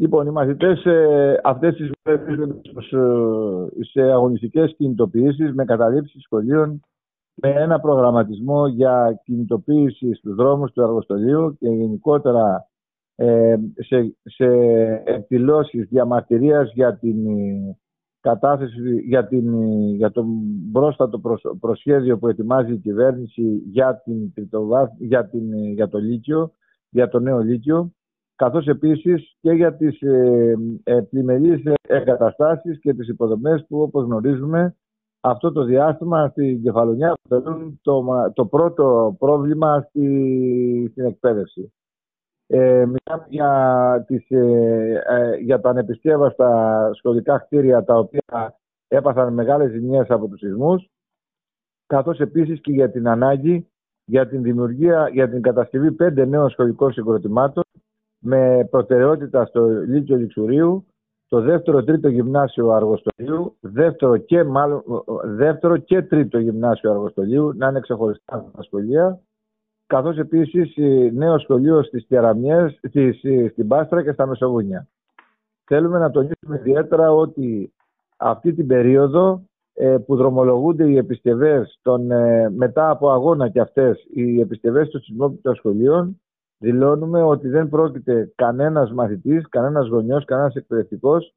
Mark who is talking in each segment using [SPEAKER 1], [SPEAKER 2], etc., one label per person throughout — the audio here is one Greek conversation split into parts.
[SPEAKER 1] Λοιπόν, οι μαθητές ε, αυτές τις μέρες ε, σε αγωνιστικές κινητοποιήσεις με καταλήψεις σχολείων με ένα προγραμματισμό για κινητοποίηση στους δρόμους του εργοστολίου και γενικότερα ε, σε, σε εκδηλώσεις διαμαρτυρίας για την κατάθεση, για, την, για το μπρόστατο προσχέδιο που ετοιμάζει η κυβέρνηση για, την, για, την, για το Λύκειο, για το νέο Λύκειο καθώς επίσης και για τις ε, ε, πλημελείς εγκαταστάσεις και τις υποδομές που όπως γνωρίζουμε αυτό το διάστημα στην Κεφαλονιά αποτελούν το, το πρώτο πρόβλημα στη, στην εκπαίδευση. Ε, μιλάμε για, τις, ε, ε, για τα ανεπιστεύαστα σχολικά κτίρια τα οποία έπαθαν μεγάλες ζημιές από τους σεισμούς καθώς επίσης και για την ανάγκη για την δημιουργία, για την κατασκευή πέντε νέων σχολικών συγκροτημάτων με προτεραιότητα στο Λύκειο Λιξουρίου, το δεύτερο τρίτο γυμνάσιο Αργοστολίου, δεύτερο και, μάλλον, δεύτερο και τρίτο γυμνάσιο Αργοστολίου, να είναι ξεχωριστά τα σχολεία, καθώς επίσης νέο σχολείο στις Κεραμιές, στις, στην Πάστρα και στα Μεσοβούνια. Θέλουμε να τονίσουμε ιδιαίτερα ότι αυτή την περίοδο ε, που δρομολογούνται οι επιστευές των, ε, μετά από αγώνα και αυτές οι επιστευές των σεισμόπιτων σχολείων δηλώνουμε ότι δεν πρόκειται κανένας μαθητής, κανένας γονιός, κανένας εκπαιδευτικός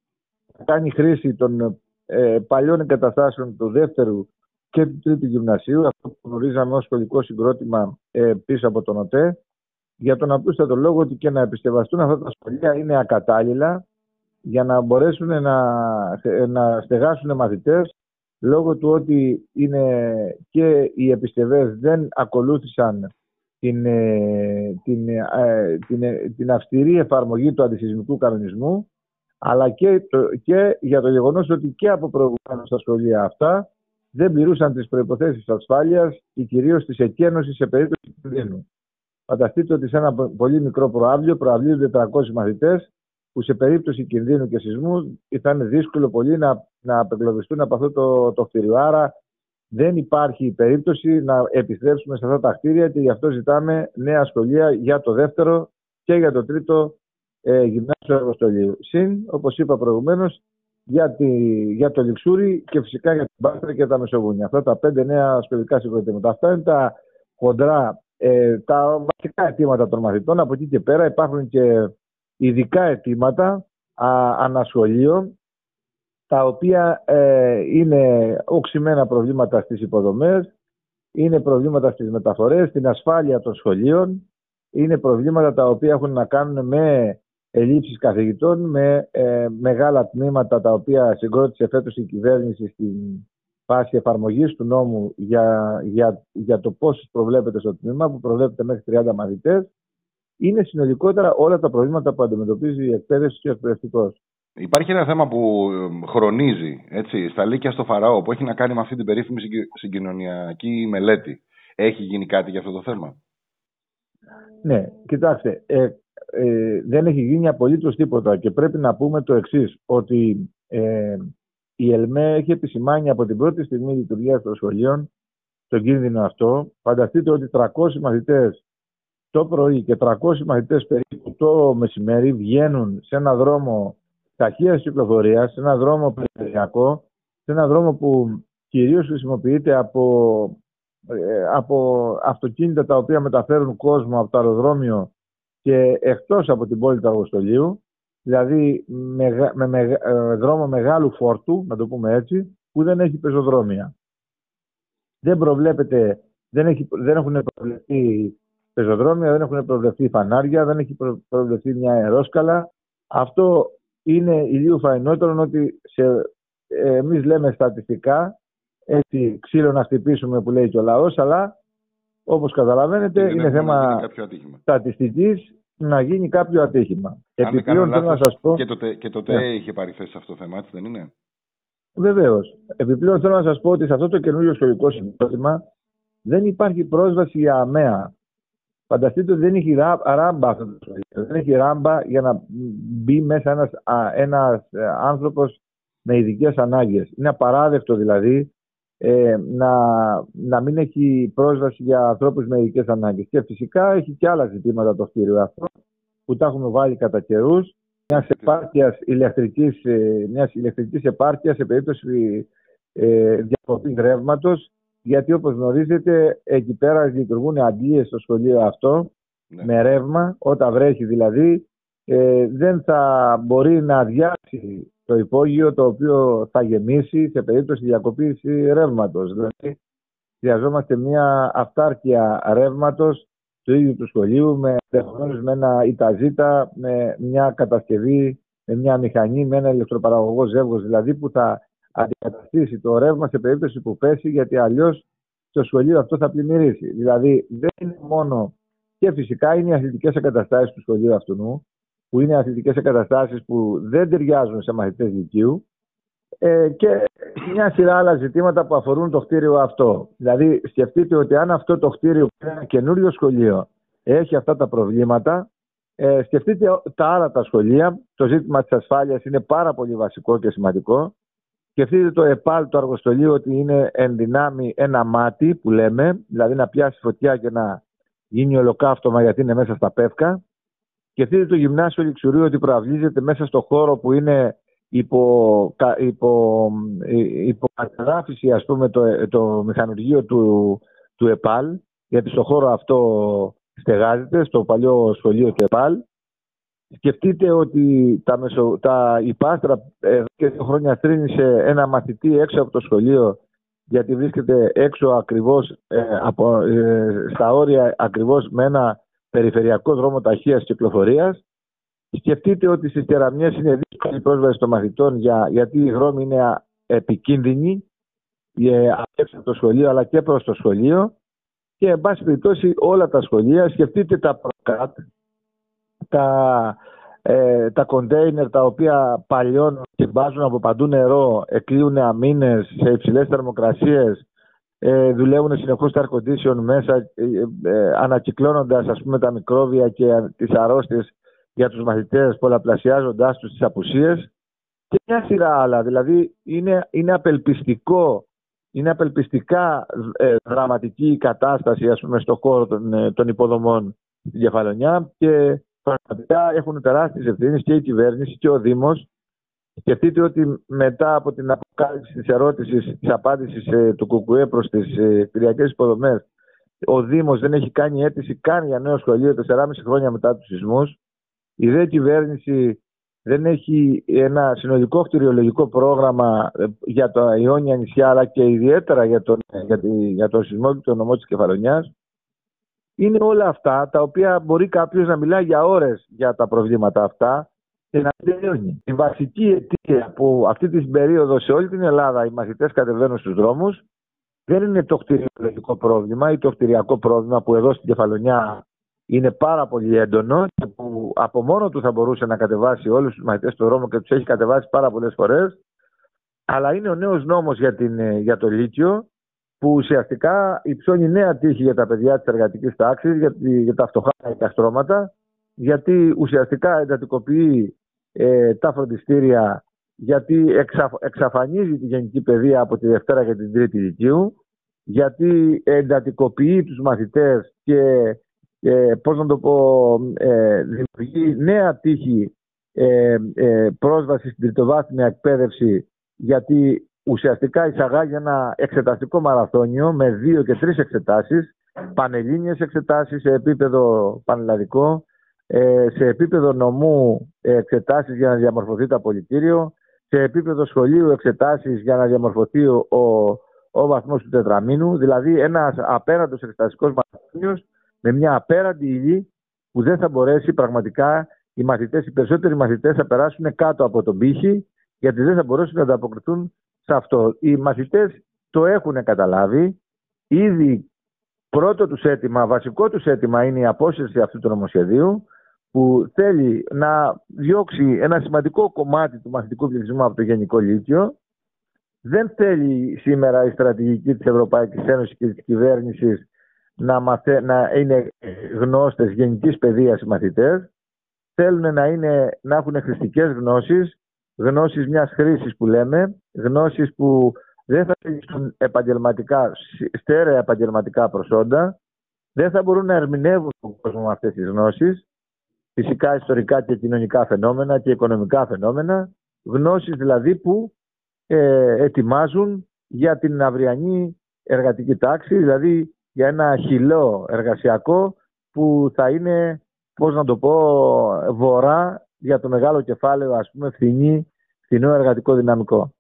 [SPEAKER 1] να κάνει χρήση των ε, παλιών εγκαταστάσεων του δεύτερου και του τρίτου γυμνασίου, αυτό που γνωρίζαμε ως σχολικό συγκρότημα ε, πίσω από τον ΟΤΕ, για τον απλούστατο λόγο ότι και να επιστευαστούν αυτά τα σχολεία είναι ακατάλληλα για να μπορέσουν να, να στεγάσουν μαθητές λόγω του ότι είναι και οι επιστευές δεν ακολούθησαν την, ε, την, ε, την, ε, την αυστηρή εφαρμογή του αντισυσμικού κανονισμού αλλά και, και για το γεγονός ότι και από προηγουμένως στα σχολεία αυτά δεν πληρούσαν τις προϋποθέσεις ασφάλειας και κυρίως της εκένωσης σε περίπτωση κινδύνου. Φανταστείτε ότι σε ένα πολύ μικρό προάβλιο προαυλίζονται 400 μαθητές που σε περίπτωση κινδύνου και σεισμού θα είναι δύσκολο πολύ να, να απεγκλωβιστούν από αυτό το, το κτίριο. Άρα δεν υπάρχει περίπτωση να επιστρέψουμε σε αυτά τα κτίρια και γι' αυτό ζητάμε νέα σχολεία για το δεύτερο και για το τρίτο ε, γυμνάσιο εργοστολίου. Συν, όπως είπα προηγουμένως, για, για το Λιξούρι και φυσικά για την Πάστρα και τα Μεσοβούνια. Αυτά τα πέντε νέα σχολικά συγκροτήματα. Αυτά είναι τα χοντρά, ε, τα βασικά αιτήματα των μαθητών. Από εκεί και πέρα υπάρχουν και ειδικά αιτήματα ανασχολείων τα οποία ε, είναι οξυμένα προβλήματα στις υποδομές, είναι προβλήματα στις μεταφορές, στην ασφάλεια των σχολείων, είναι προβλήματα τα οποία έχουν να κάνουν με ελλείψεις καθηγητών, με ε, μεγάλα τμήματα τα οποία συγκρότησε φέτος η κυβέρνηση στην φάση εφαρμογής του νόμου για, για, για το πώς προβλέπεται στο τμήμα, που προβλέπεται μέχρι 30 μαθητές, είναι συνολικότερα όλα τα προβλήματα που αντιμετωπίζει η εκπαίδευση και ο εκπαιδευτικός.
[SPEAKER 2] Υπάρχει ένα θέμα που χρονίζει έτσι, στα Λύκεια στο Φαραώ που έχει να κάνει με αυτή την περίφημη συγκοινωνιακή μελέτη. Έχει γίνει κάτι για αυτό το θέμα;
[SPEAKER 1] Ναι, κοιτάξτε, ε, ε, δεν έχει γίνει απολύτως τίποτα και πρέπει να πούμε το εξής, ότι ε, η ΕΛΜΕ έχει επισημάνει από την πρώτη στιγμή λειτουργίας των σχολείων τον κίνδυνο αυτό. Φανταστείτε ότι 300 μαθητές το πρωί και 300 μαθητές περίπου το μεσημέρι βγαίνουν σε ένα δρόμο ταχείας κυκλοφορίας σε ένα δρόμο περιφερειακό, σε ένα δρόμο που κυρίως χρησιμοποιείται από, ε, από αυτοκίνητα τα οποία μεταφέρουν κόσμο από το αεροδρόμιο και εκτός από την πόλη του Αργοστολίου, δηλαδή με, με, με ε, δρόμο μεγάλου φόρτου, να το πούμε έτσι, που δεν έχει πεζοδρόμια. Δεν προβλέπεται, δεν, έχει, δεν έχουν προβλεφθεί πεζοδρόμια, δεν έχουν προβλεφθεί φανάρια, δεν έχει προβλεφθεί μια αερόσκαλα. Αυτό είναι ηλίου φαϊνότερο ότι σε, ε, εμείς λέμε στατιστικά έτσι ξύλο να χτυπήσουμε που λέει και ο λαός αλλά όπως καταλαβαίνετε είναι, είναι θέμα στατιστικής να γίνει κάποιο ατύχημα.
[SPEAKER 2] Επιπλέον θέλω να σας πω... Και τότε, και τότε ναι. είχε πάρει θέση σε αυτό το θέμα, έτσι δεν είναι;
[SPEAKER 1] Βεβαίως. Επιπλέον θέλω να σας πω ότι σε αυτό το καινούριο σχολικό συμπρότημα δεν υπάρχει πρόσβαση για αμαία. Φανταστείτε ότι δεν έχει ράμπα αυτό το σχολείο. Δεν έχει ράμπα για να μπει μέσα ένας, ένας ε, άνθρωπος με ειδικές ανάγκες. Είναι απαράδεκτο δηλαδή ε, να, να μην έχει πρόσβαση για ανθρώπους με ειδικές ανάγκες. Και φυσικά έχει και άλλα ζητήματα το κτίριο αυτό που τα έχουμε βάλει κατά καιρούς. μιας επάρκειας ηλεκτρικής, ε, μιας ηλεκτρικής επάρκειας σε περίπτωση ε, διακοπής ρεύματος γιατί όπως γνωρίζετε εκεί πέρα λειτουργούν αντλίες στο σχολείο αυτό ναι. με ρεύμα, όταν βρέχει δηλαδή ε, δεν θα μπορεί να αδειάσει το υπόγειο το οποίο θα γεμίσει σε περίπτωση διακοπής ρεύματος. Δηλαδή χρειαζόμαστε μια αυτάρκεια ρεύματος του ίδιου του σχολείου με, με ένα ΙΤΑΖΙΤΑ, με μια κατασκευή, με μια μηχανή, με ένα ηλεκτροπαραγωγό ζεύγος δηλαδή που θα αντικαταστήσει το ρεύμα σε περίπτωση που πέσει γιατί αλλιώς το σχολείο αυτό θα πλημμυρίσει. Δηλαδή δεν είναι μόνο και φυσικά είναι οι αθλητικές εγκαταστάσεις του σχολείου αυτού που είναι αθλητικές εγκαταστάσεις που δεν ταιριάζουν σε μαθητές λυκείου ε, και μια σειρά άλλα ζητήματα που αφορούν το κτίριο αυτό. Δηλαδή, σκεφτείτε ότι αν αυτό το κτίριο που είναι ένα καινούριο σχολείο έχει αυτά τα προβλήματα, ε, σκεφτείτε τα άλλα τα σχολεία. Το ζήτημα της ασφάλειας είναι πάρα πολύ βασικό και σημαντικό. Σκεφτείτε το ΕΠΑΛ, το αργοστολείο, ότι είναι εν δυνάμει ένα μάτι που λέμε, δηλαδή να πιάσει φωτιά και να γίνει ολοκαύτωμα γιατί είναι μέσα στα πεύκα. Σκεφτείτε το γυμνάσιο Λιξουρίου ότι προαυλίζεται μέσα στο χώρο που είναι υπό, υπό, υπό ας πούμε το, το μηχανουργείο του, του ΕΠΑΛ γιατί στο χώρο αυτό στεγάζεται στο παλιό σχολείο του ΕΠΑΛ Σκεφτείτε ότι τα, μεσο, τα η Πάστρα εδώ και δύο χρόνια στρίνησε ένα μαθητή έξω από το σχολείο γιατί βρίσκεται έξω ακριβώς ε, από, ε, στα όρια ακριβώς με ένα περιφερειακό δρόμο ταχείας κυκλοφορίας. Σκεφτείτε ότι στις τεραμιέ είναι δύσκολη πρόσβαση των μαθητών για, γιατί η δρόμη είναι επικίνδυνη ε, από το σχολείο αλλά και προς το σχολείο. Και εν πάση περιπτώσει όλα τα σχολεία σκεφτείτε τα προκάτ, τα, ε, τα κοντέινερ τα οποία παλιώνουν και βάζουν από παντού νερό, εκλείουν αμήνες σε υψηλές θερμοκρασίες, ε, δουλεύουν συνεχώς τα air condition μέσα, ε, ε, ανακυκλώνοντας ας πούμε τα μικρόβια και τις αρρώστιες για τους μαθητές πολλαπλασιάζοντάς τους τις απουσίες και μια σειρά άλλα. Δηλαδή είναι, είναι απελπιστικό είναι απελπιστικά ε, δραματική η κατάσταση ας πούμε, στο χώρο των, ε, των υποδομών στην Κεφαλονιά και πραγματικά έχουν τεράστιες ευθύνες και η κυβέρνηση και ο Δήμος. Σκεφτείτε ότι μετά από την αποκάλυψη της ερώτησης, της απάντησης ε, του ΚΚΕ προς τις ε, κτηριακές υποδομές, ο Δήμος δεν έχει κάνει αίτηση καν για νέο σχολείο 4,5 χρόνια μετά τους σεισμούς. Η ΔΕ κυβέρνηση δεν έχει ένα συνολικό κτηριολογικό πρόγραμμα ε, για τα Ιόνια νησιά αλλά και ιδιαίτερα για τον, για, για τον σεισμό και τον νομό της Κεφαλονιάς. Είναι όλα αυτά τα οποία μπορεί κάποιος να μιλάει για ώρες για τα προβλήματα αυτά και να τελειώνει. Η βασική αιτία που αυτή την περίοδο σε όλη την Ελλάδα οι μαθητές κατεβαίνουν στους δρόμους δεν είναι το κτηριολογικό πρόβλημα ή το κτηριακό πρόβλημα που εδώ στην Κεφαλονιά είναι πάρα πολύ έντονο και που από μόνο του θα μπορούσε να κατεβάσει όλους τους μαθητές του δρόμο και τους έχει κατεβάσει πάρα πολλές φορές αλλά είναι ο νέος νόμος για, την, ε, για το Λύκειο που ουσιαστικά υψώνει νέα τύχη για τα παιδιά της εργατικής τάξης, για, για τα φτωχά και στρώματα, γιατί ουσιαστικά εντατικοποιεί ε, τα φροντιστήρια, γιατί εξαφανίζει τη γενική παιδεία από τη Δευτέρα και την Τρίτη Λυκείου, γιατί εντατικοποιεί τους μαθητές και ε, πώς να το πω, ε, δημιουργεί νέα τύχη ε, ε, πρόσβαση στην τριτοβάθμια εκπαίδευση γιατί ουσιαστικά εισαγάγει ένα εξεταστικό μαραθώνιο με δύο και τρεις εξετάσεις, πανελλήνιες εξετάσεις σε επίπεδο πανελλαδικό, ε, σε επίπεδο νομού εξετάσεις για να διαμορφωθεί το απολυτήριο, σε επίπεδο σχολείου εξετάσεις για να διαμορφωθεί ο, ο βαθμός του τετραμήνου, δηλαδή ένας απέραντος εξεταστικός μαραθώνιος με μια απέραντη ύλη που δεν θα μπορέσει πραγματικά οι μαθητές, οι περισσότεροι μαθητές θα περάσουν κάτω από τον πύχη γιατί δεν θα μπορέσουν να ανταποκριθούν σε αυτό. Οι μαθητές το έχουν καταλάβει. Ήδη πρώτο τους αίτημα, βασικό τους αίτημα είναι η απόσυρση αυτού του νομοσχεδίου που θέλει να διώξει ένα σημαντικό κομμάτι του μαθητικού πληθυσμού από το Γενικό Λύκειο. Δεν θέλει σήμερα η στρατηγική της Ευρωπαϊκής Ένωσης και της κυβέρνησης να, μαθε... να είναι γνώστες γενικής παιδείας οι μαθητές. Θέλουν να, είναι... να έχουν χρηστικές γνώσεις, γνώσεις μιας χρήσης που λέμε, γνώσεις που δεν θα έχουν επαγγελματικά, στέρεα επαγγελματικά προσόντα, δεν θα μπορούν να ερμηνεύουν τον κόσμο με αυτές τις γνώσεις φυσικά ιστορικά και κοινωνικά φαινόμενα και οικονομικά φαινόμενα, γνώσεις δηλαδή που ε, ετοιμάζουν για την αυριανή εργατική τάξη, δηλαδή για ένα χυλό εργασιακό που θα είναι, πώς να το πω, βορρά για το μεγάλο κεφάλαιο, ας πούμε, φθηνή, φθηνό εργατικό δυναμικό.